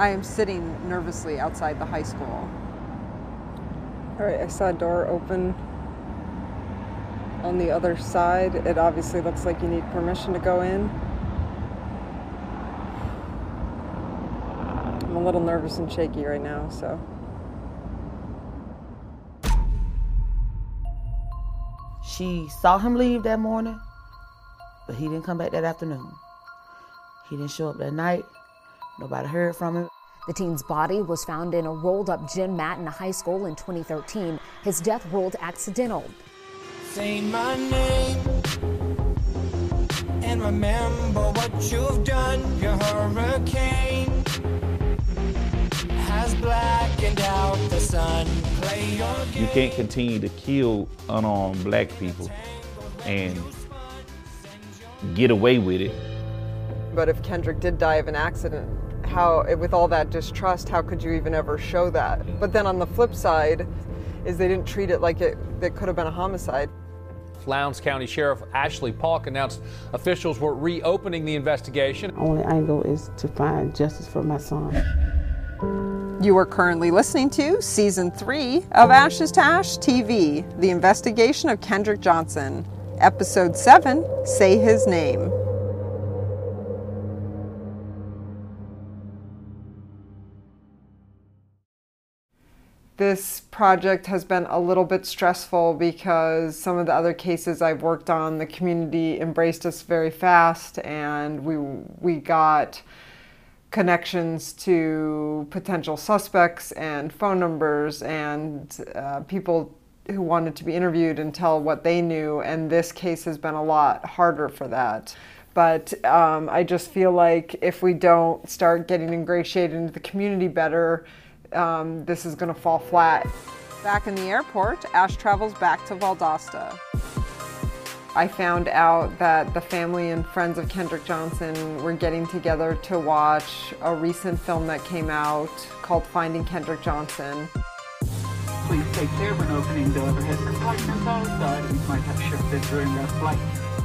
I am sitting nervously outside the high school. All right, I saw a door open on the other side. It obviously looks like you need permission to go in. I'm a little nervous and shaky right now, so. She saw him leave that morning, but he didn't come back that afternoon. He didn't show up that night. Nobody heard from him. The teen's body was found in a rolled up gym mat in a high school in 2013. His death ruled accidental. Say my name and remember what you've done. Your hurricane has blackened out the sun. Play your You can't continue to kill unarmed black people and get away with it. But if Kendrick did die of an accident, how, with all that distrust, how could you even ever show that? But then on the flip side, is they didn't treat it like it, it could have been a homicide. Lowndes County Sheriff Ashley Paulk announced officials were reopening the investigation. Only angle is to find justice for my son. You are currently listening to season three of Ashes to Ash TV, the investigation of Kendrick Johnson. Episode seven Say His Name. This project has been a little bit stressful because some of the other cases I've worked on, the community embraced us very fast and we, we got connections to potential suspects and phone numbers and uh, people who wanted to be interviewed and tell what they knew. And this case has been a lot harder for that. But um, I just feel like if we don't start getting ingratiated into the community better, um, this is going to fall flat. Back in the airport, Ash travels back to Valdosta. I found out that the family and friends of Kendrick Johnson were getting together to watch a recent film that came out called Finding Kendrick Johnson. Please take care when opening the overhead compartments outside. Items might have shifted during that flight.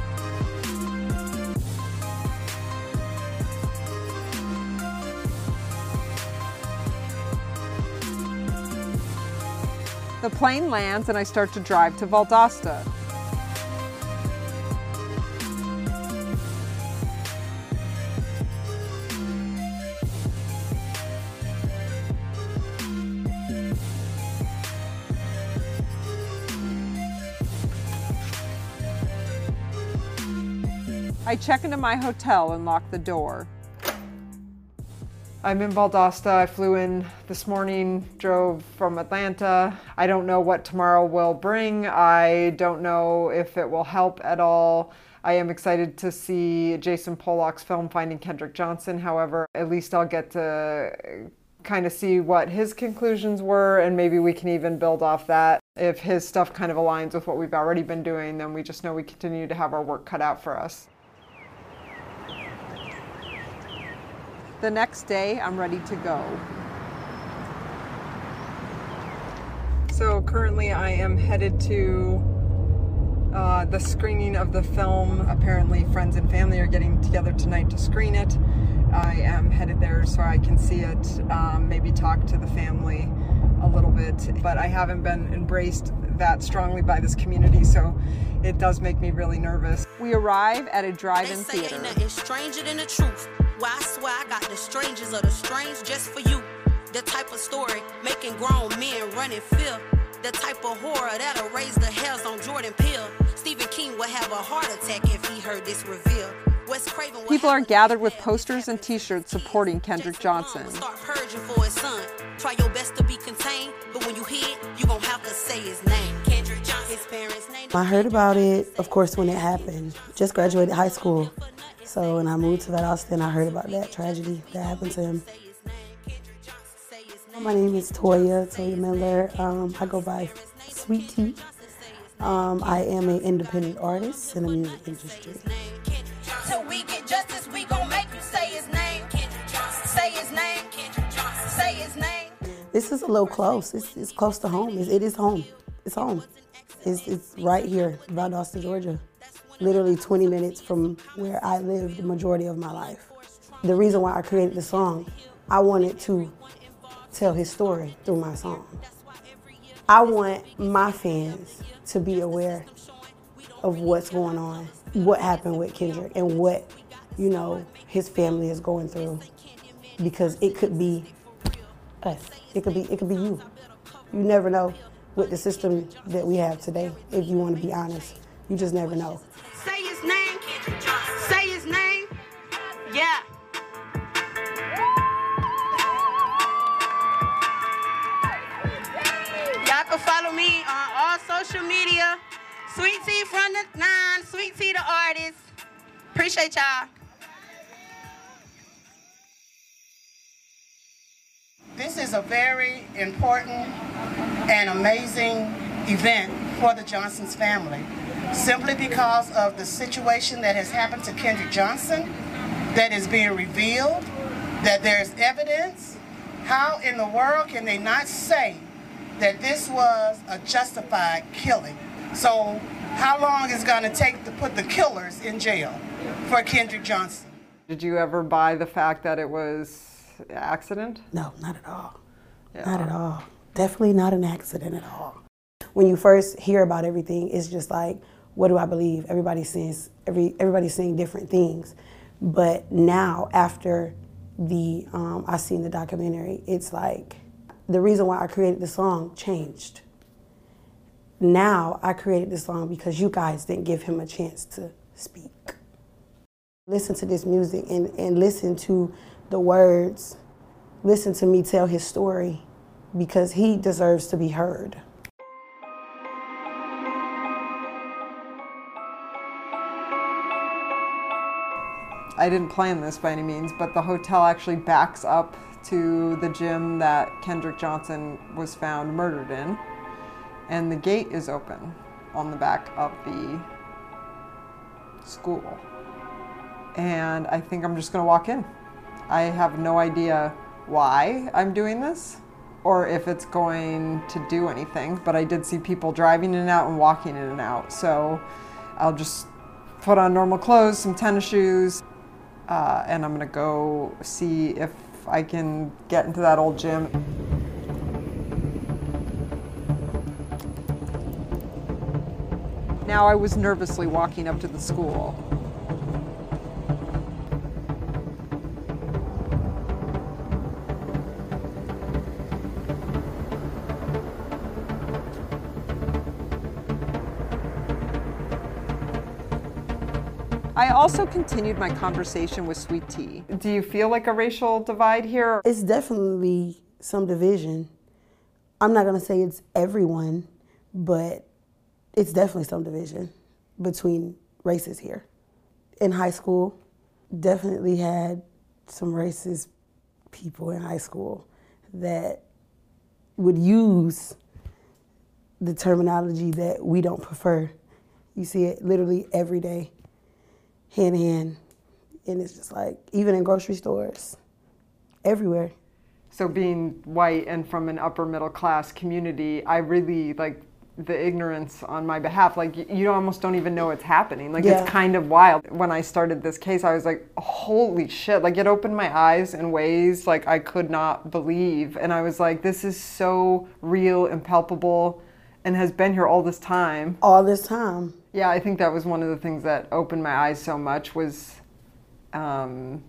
The plane lands and I start to drive to Valdosta. I check into my hotel and lock the door. I'm in Valdosta. I flew in this morning, drove from Atlanta. I don't know what tomorrow will bring. I don't know if it will help at all. I am excited to see Jason Pollock's film Finding Kendrick Johnson. However, at least I'll get to kind of see what his conclusions were and maybe we can even build off that. If his stuff kind of aligns with what we've already been doing, then we just know we continue to have our work cut out for us. The next day, I'm ready to go. So currently, I am headed to uh, the screening of the film. Apparently, friends and family are getting together tonight to screen it. I am headed there so I can see it, um, maybe talk to the family a little bit. But I haven't been embraced that strongly by this community, so it does make me really nervous. We arrive at a drive-in theater. Stranger than the truth. Why I swear I got the strangers of the strange just for you. The type of story making grown men run in fear. The type of horror that'll raise the hairs on Jordan Peele. Stephen King would have a heart attack if he heard this reveal. Wes Craven People are gathered with posters and t-shirts supporting Kendrick Johnson. start purging for his son. Try your best to be contained, but when you hear it, you gon' have to say his name. Kendrick Johnson, his parents' name. I heard about it, of course, when it happened. Just graduated high school. So when I moved to Valdosta, I heard about that tragedy that happened to him. My name is Toya, Toya Miller. Um, I go by Sweet T. Um, I am an independent artist in the music industry. Till we get justice, we gon' make you say his name. Say his name. Say his name. This is a little close. It's, it's close to home. It's, it is home. It's home. It's, it's right here, Valdosta, Georgia. Literally 20 minutes from where I lived the majority of my life. The reason why I created the song I wanted to tell his story through my song. I want my fans to be aware of what's going on, what happened with Kendrick, and what, you know, his family is going through. Because it could be us. It could be it could be you. You never know with the system that we have today, if you want to be honest. You just never know. Social media. Sweet T from the nine, Sweet T the artist. Appreciate y'all. This is a very important and amazing event for the Johnson's family, simply because of the situation that has happened to Kendrick Johnson, that is being revealed, that there's evidence. How in the world can they not say that this was a justified killing? So, how long is it going to take to put the killers in jail for Kendrick Johnson? Did you ever buy the fact that it was accident? No, not at all. Not at all. Definitely not an accident at all. When you first hear about everything, it's just like, what do I believe? Everybody saying every everybody's saying different things. But now, after the um, I seen the documentary, it's like the reason why I created the song changed. Now I created the song because you guys didn't give him a chance to speak. Listen to this music and, and listen to the words. Listen to me tell his story because he deserves to be heard. I didn't plan this by any means, but the hotel actually backs up to the gym that Kendrick Johnson was found murdered in. And the gate is open on the back of the school. And I think I'm just going to walk in. I have no idea why I'm doing this or if it's going to do anything, but I did see people driving in and out and walking in and out. So I'll just put on normal clothes, some tennis shoes, uh, and I'm gonna go see if I can get into that old gym. Now I was nervously walking up to the school. I also continued my conversation with Sweet T. Do you feel like a racial divide here? It's definitely some division. I'm not gonna say it's everyone, but it's definitely some division between races here. In high school, definitely had some racist people in high school that would use the terminology that we don't prefer. You see it literally every day, hand in hand. And it's just like, even in grocery stores, everywhere. So being white and from an upper middle class community, I really like the ignorance on my behalf. Like you almost don't even know it's happening. Like Yeah. it's kind of wild. When I started this case, I was like, holy shit. Like it opened my eyes in ways like I could not believe. And I was like, this is so real and palpable and has been here all this time. All this time. Yeah, I think that was one of the things that opened my eyes so much was um,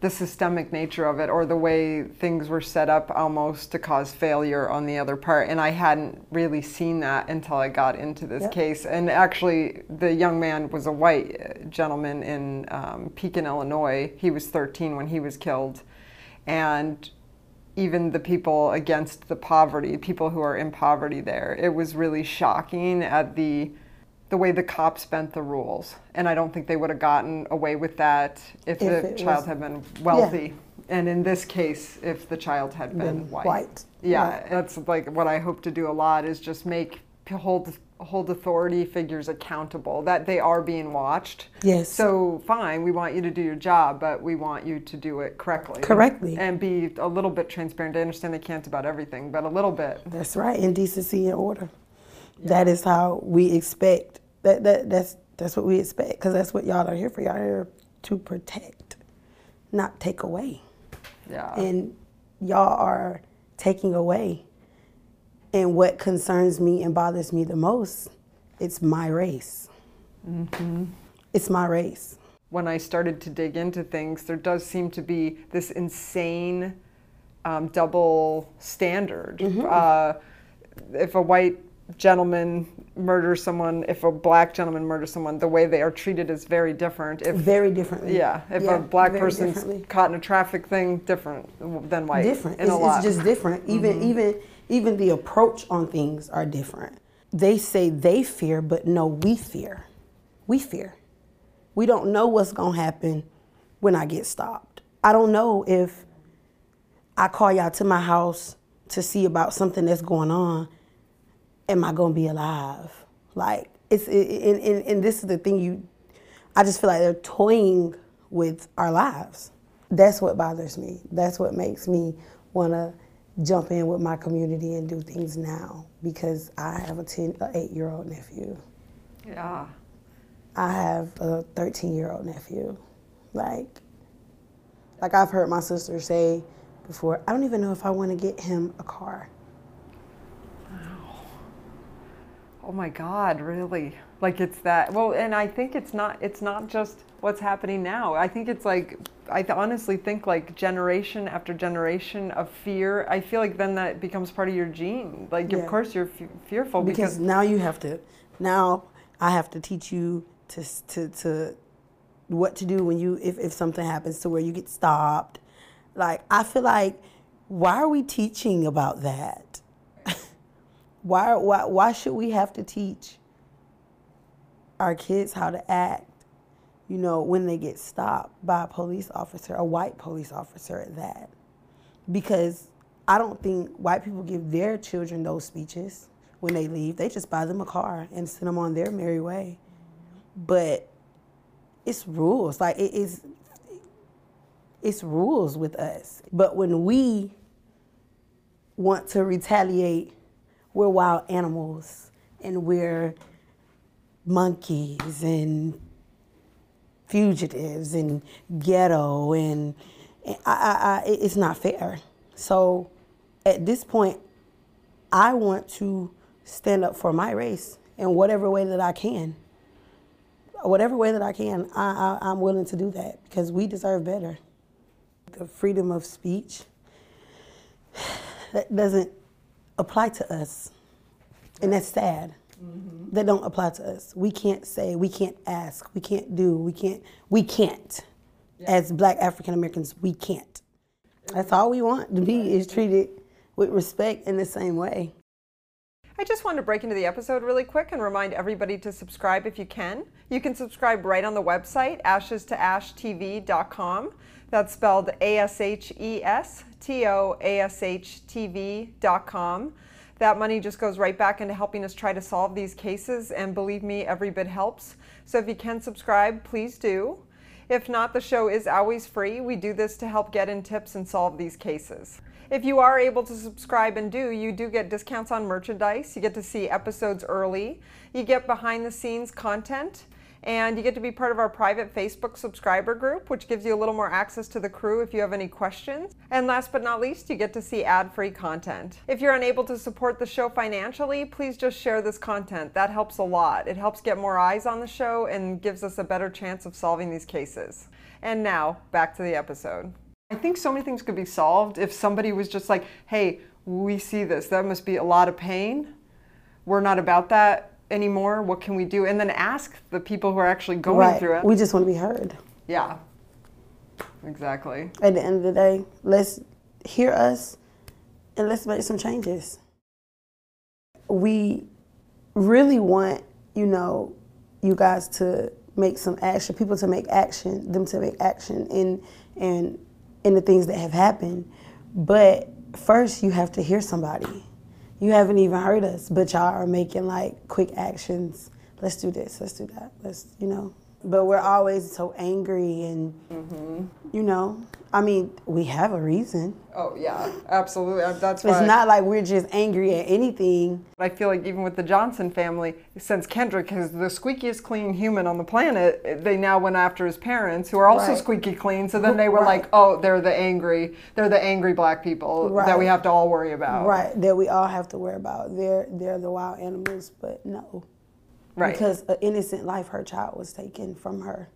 the systemic nature of it or the way things were set up almost to cause failure on the other part. And I hadn't really seen that until I got into this Yep. case. And actually, the young man was a white uh, gentleman in um, Pekin, Illinois. He was 13 when he was killed. And even the people against the poverty, people who are in poverty there, it was really shocking at the the way the cops bent the rules. And I don't think they would have gotten away with that if, If the child was- had been wealthy. And in this case, if the child had been, Been white. white. Yeah, Right. that's like what I hope to do a lot is just make hold hold authority figures accountable that they are being watched. Yes. So fine, we want you to do your job, but we want you to do it correctly. Correctly. And be a little bit transparent. I understand they can't about everything, but a little bit. That's right, in decency and order. That is how we expect. That, that that's that's what we expect because that's what y'all are here for. Y'all are here to protect, not take away. Yeah. And y'all are taking away. And what concerns me and bothers me the most, it's my race. Mm-hmm. It's my race. When I started to dig into things, there does seem to be this insane um, double standard. Mhm. Uh, if a white gentleman murders someone, if a black gentleman murders someone, the way they are treated is very different. If, Very differently. Yeah, if Yeah, a black person's caught in a traffic thing, different than white. different. It's, it's just different. Even Mhm. even even the approach on things are different. They say they fear, but no, we fear. We fear. We don't know what's gonna happen when I get stopped. I don't know if I call y'all to my house to see about something that's going on. Am I gonna be alive? Like it's it, and, and, and this is the thing you. I just feel like they're toying with our lives. That's what bothers me. That's what makes me want to jump in with my community and do things now because I have a 10, a 8 year old nephew. yeah. I have a 13 year old nephew. Like, like I've heard my sister say before, I don't even know if I want to get him a car. Oh my God, really? Like it's that? Well, and I think it's not. It's not just what's happening now. I think it's like I honestly think like generation after generation of fear. I feel like then that becomes part of your gene. Like Yeah. of course you're f- fearful because because, now you have to now i have to teach you to to to what to do when you if, if something happens to where you get stopped like i feel like why are we teaching about that why why why should we have to teach our kids how to act you know when they get stopped by a police officer a white police officer at that because I don't think white people give their children those speeches when they leave. They just buy them a car and send them on their merry way. But it's rules. Like it is it's rules with us. But when we want to retaliate, we're wild animals and we're monkeys and fugitives and ghetto and, and I, I, I, it's not fair. So at this point, I want to stand up for my race in whatever way that I can. Whatever way that I can, I, I, I'm willing to do that because we deserve better. The freedom of speech that doesn't apply to us, and that's sad. Mm-hmm. That don't apply to us. We can't say, we can't ask, we can't do, we can't, we can't. As Black African Americans, we can't. That's all we want to be is treated with respect in the same way. I just wanted to break into the episode really quick and remind everybody to subscribe if you can. You can subscribe right on the website, ashes to ashtv.com. That's spelled A S H E S T O A S H TV.com. That money just goes right back into helping us try to solve these cases, and believe me, every bit helps. So if you can subscribe, please do. If not, the show is always free. We do this to help get in tips and solve these cases. If you are able to subscribe and do, you do get discounts on merchandise. You get to see episodes early. You get behind the scenes content. And you get to be part of our private Facebook subscriber group, which gives you a little more access to the crew if you have any questions. And last but not least, you get to see ad free content. If you're unable to support the show financially, please just share this content. That helps a lot. It helps get more eyes on the show and gives us a better chance of solving these cases. And now, back to the episode. I think so many things could be solved if somebody was just like, hey, we see this. That must be a lot of pain. We're not about that anymore. What can we do? And then ask the people who are actually going right. through it. We just want to be heard. yeah. Exactly. At the end of the day, let's hear us and let's make some changes. We really want, you know, you guys to make some action, people to make action, them to make action in in in the things that have happened. But first you have to hear somebody. You haven't even heard us, but y'all are making like quick actions. Let's do this, let's do that. Let's, you know. But we're always so angry and you know, I mean, we have a reason. Oh yeah, absolutely. Uh, That's It's not like we're just angry at anything. I feel like even with the Johnson family, since Kendrick is the squeakiest clean human on the planet, they now went after his parents, who are also Right. squeaky clean. So then they were Right. like, "Oh, they're the angry, they're the angry black people that we have to all worry about." Right, that we all have to worry about. They're they're the wild animals, but no. Right. Because an innocent life, her child was taken from her.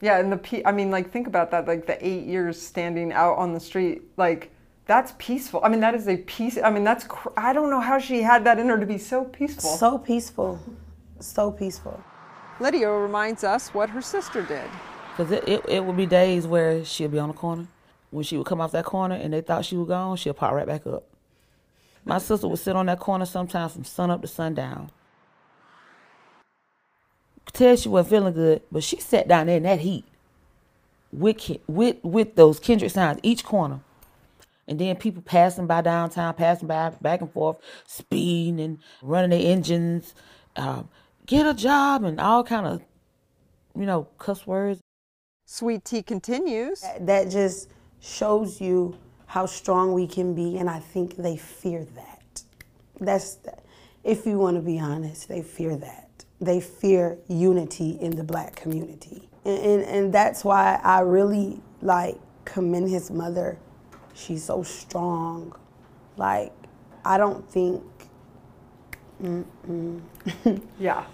Yeah, and the pe- I mean, like think about that. Like the eight years standing out on the street, like that's peaceful. I mean, that is a peace. I mean, that's cr- I don't know how she had that in her to be so peaceful. So peaceful, so peaceful. Lydia reminds us what her sister did. Because it, it, it would be days where she'll be on the corner. When she would come off that corner and they thought she was gone, she'll pop right back up. My sister would sit on that corner sometimes from sun up to sundown. Could tell she wasn't feeling good, but she sat down there in that heat with, with, with those Kendrick signs, each corner. And then people passing by downtown, passing by back and forth, speeding and running their engines, uh, get a job and all kind of, you know, cuss words. Sweet T continues. That just shows you how strong we can be, and I think they fear that. That's if you want to be honest, they fear that. They fear unity in the black community, and and, and that's why I really like commend his mother. She's so strong. Like I don't think. Mm-mm. yeah.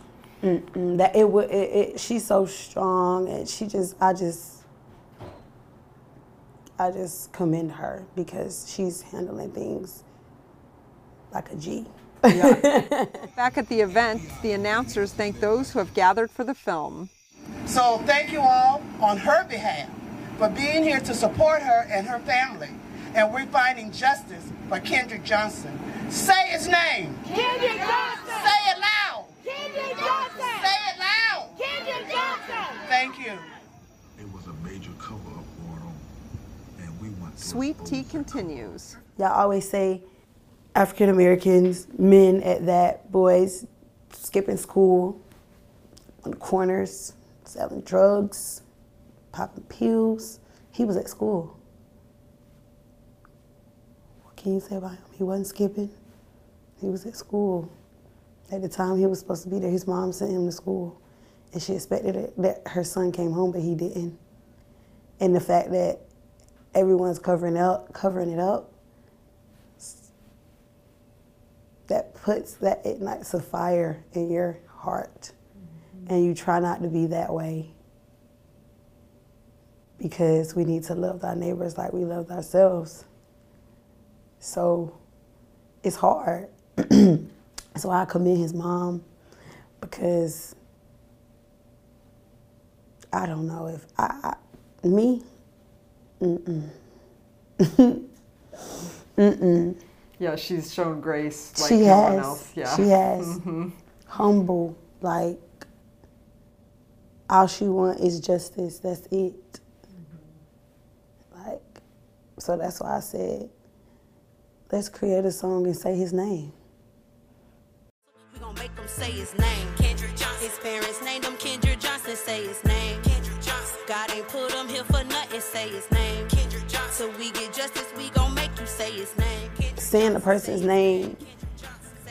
Mm-mm, that it would. It, it, she's so strong, and she just. I just. I just commend her because she's handling things like a G. Back at the event, the announcers thank those who have gathered for the film. So thank you all on her behalf for being here to support her and her family. And we're finding justice for Kendrick Johnson. Say his name. Kendrick Johnson! Say it loud. Kendrick Johnson! Say it loud. Kendrick Johnson! Thank you. It was a major cover up going on, and we went Sweet T continues. Y'all always say African Americans, men at that, boys skipping school on the corners, selling drugs, popping pills. He was at school. What can you say about him? He wasn't skipping. He was at school. At the time he was supposed to be there, his mom sent him to school. And she expected that her son came home, but he didn't. And the fact that everyone's covering up, covering it up, that puts that ignites a fire in your heart. Mm-hmm. And you try not to be that way. Because we need to love our neighbors like we love ourselves. So it's hard. So i commend his mom because i don't know if i, I me? Mm-mm. Mm-mm Yeah, she's shown grace like she no one else. Yeah. She has. Mhm. Humble. Like all she want is justice. That's it. Like so that's why I said let's create a song and say his name. We gon' make him say his name. Kendrick Johnson. His parents named him Kendrick Johnson. Say his name. Kendrick Johnson. God ain't put him here for nothing. Say his name. Kendrick Johnson. So we get justice. We gon' make you say his name. Saying a person's name,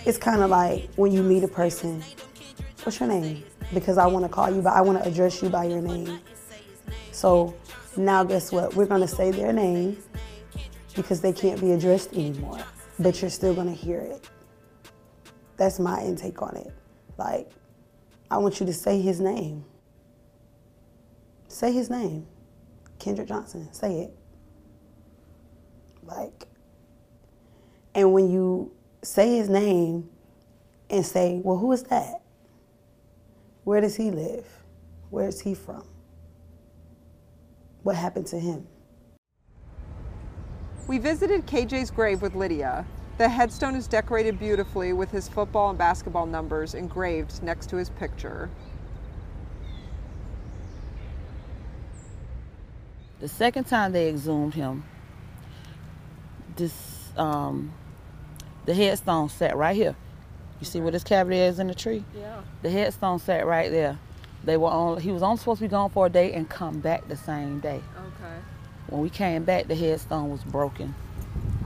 it's kind of like when you meet a person, what's your name? Because I want to call you, but I want to address you by your name. So now, guess what? We're going to say their name because they can't be addressed anymore, but you're still going to hear it. That's my intake on it. Like, I want you to say his name. Say his name. Kendrick Johnson. Say it. Like, and when you say his name and say, well, who is that? Where does he live? Where is he from? What happened to him? We visited KJ's grave with Lydia. The headstone is decorated beautifully with his football and basketball numbers engraved next to his picture. The second time they exhumed him, this um, the headstone sat right here. You see where this cavity is in the tree? Yeah. The headstone sat right there. They were on. He was only supposed to be gone for a day and come back the same day. Okay. When we came back, the headstone was broken.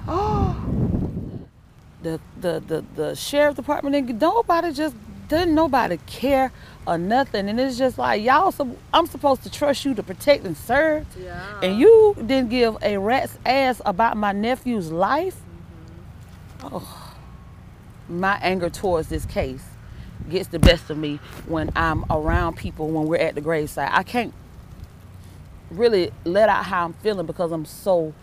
Oh. the, the the the sheriff department and nobody just didn't nobody care or nothing and it's just like y'all so i'm supposed to trust you to protect and serve Yeah. and you didn't give a rat's ass about my nephew's life oh my anger towards this case gets the best of me when i'm around people when we're at the gravesite. i can't really let out how i'm feeling because i'm so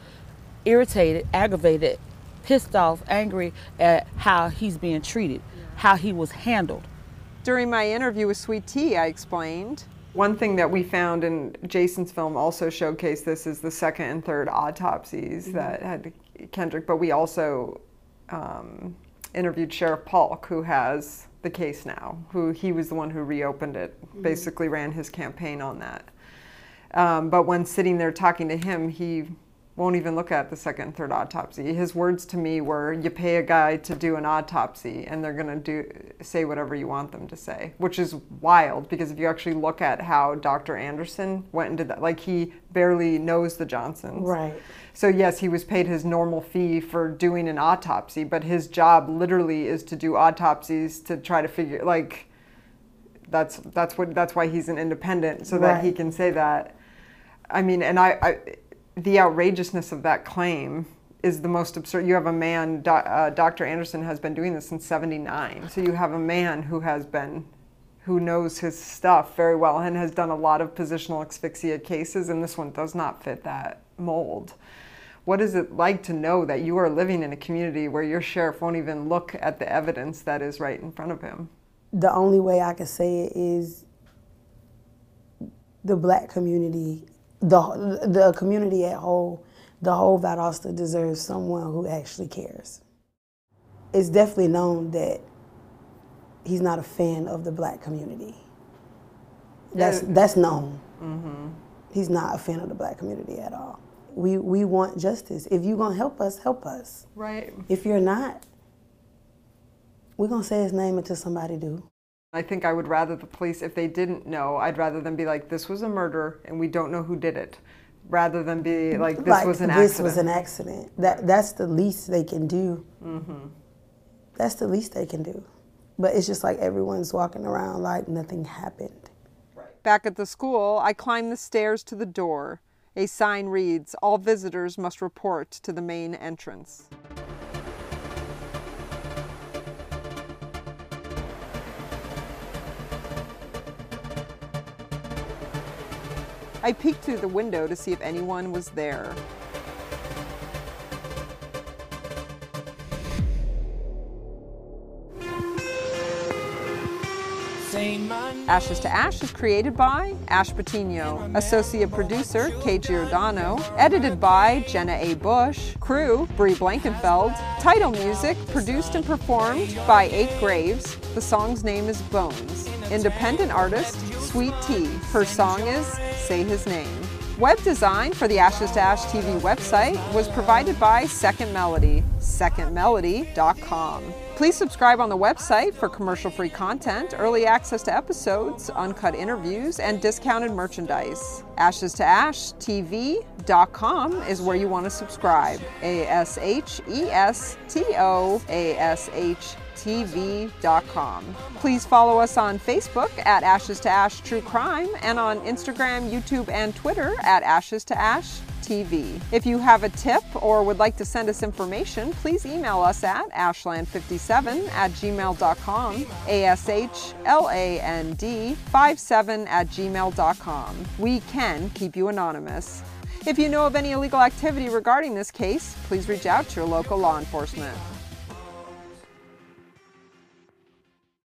irritated aggravated pissed off angry at how he's being treated how he was handled During my interview with Sweet T, I explained. One thing that we found in Jason's film also showcased this is the second and third autopsies mm-hmm. that had Kendrick, but we also um, interviewed Sheriff Paulk, who has the case now, who he was the one who reopened it, basically ran his campaign on that. Um, but when sitting there talking to him, he won't even look at the second and third autopsy. His words to me were, "You pay a guy to do an autopsy, and they're gonna do say whatever you want them to say," which is wild because if you actually look at how Dr. Anderson went into that, like he barely knows the Johnsons. Right. So yes, he was paid his normal fee for doing an autopsy, but his job literally is to do autopsies to try to figure like that's that's what that's why he's an independent so that he can say that. I mean, and I, I the outrageousness of that claim is the most absurd. You have a man, Do, uh, Dr. Anderson has been doing this since '79. So you have a man who has been, who knows his stuff very well and has done a lot of positional asphyxia cases, and this one does not fit that mold. What is it like to know that you are living in a community where your sheriff won't even look at the evidence that is right in front of him? The only way I can say it is the black community, the the community at whole, the whole Valdosta deserves someone who actually cares. It's definitely known that he's not a fan of the black community. That's that's known. Mm-hmm. He's not a fan of the black community at all. We we want justice. If you're gonna help us, help us. Right. If you're not, we're gonna say his name until somebody do. I think I would rather the police, if they didn't know, I'd rather them be like, this was a murder and we don't know who did it, rather than be like, this was an this accident. was an accident. That that's the least they can do. Mm-hmm. That's the least they can do. But it's just like everyone's walking around like nothing happened. Back at the school, I climb the stairs to the door. A sign reads, All visitors must report to the main entrance. I peeked through the window to see if anyone was there. Ashes to Ash is created by Ash Patino, associate producer Kate Giordano, edited by Jenna A. Bush, crew Brie Blankenfeld, title music produced and performed by Eight Graves. The song's name is Bones. Independent artist Sweet T. Her song is Say His Name. Web design for the Ashes to Ash TV website was provided by Second Melody, secondmelody.com. Please subscribe on the website for commercial free content, early access to episodes, uncut interviews, and discounted merchandise. Ashes to Ash TV.com is where you want to subscribe. A S H E S T O A S H TV.com. Please follow us on Facebook at Ashes to Ash True Crime and on Instagram, YouTube, and Twitter at Ashes to Ash TV. If you have a tip or would like to send us information, please email us at ashland57 at gmail.com, A-S-H-L-A-N-D 57 at gmail.com. We can keep you anonymous. If you know of any illegal activity regarding this case, please reach out to your local law enforcement.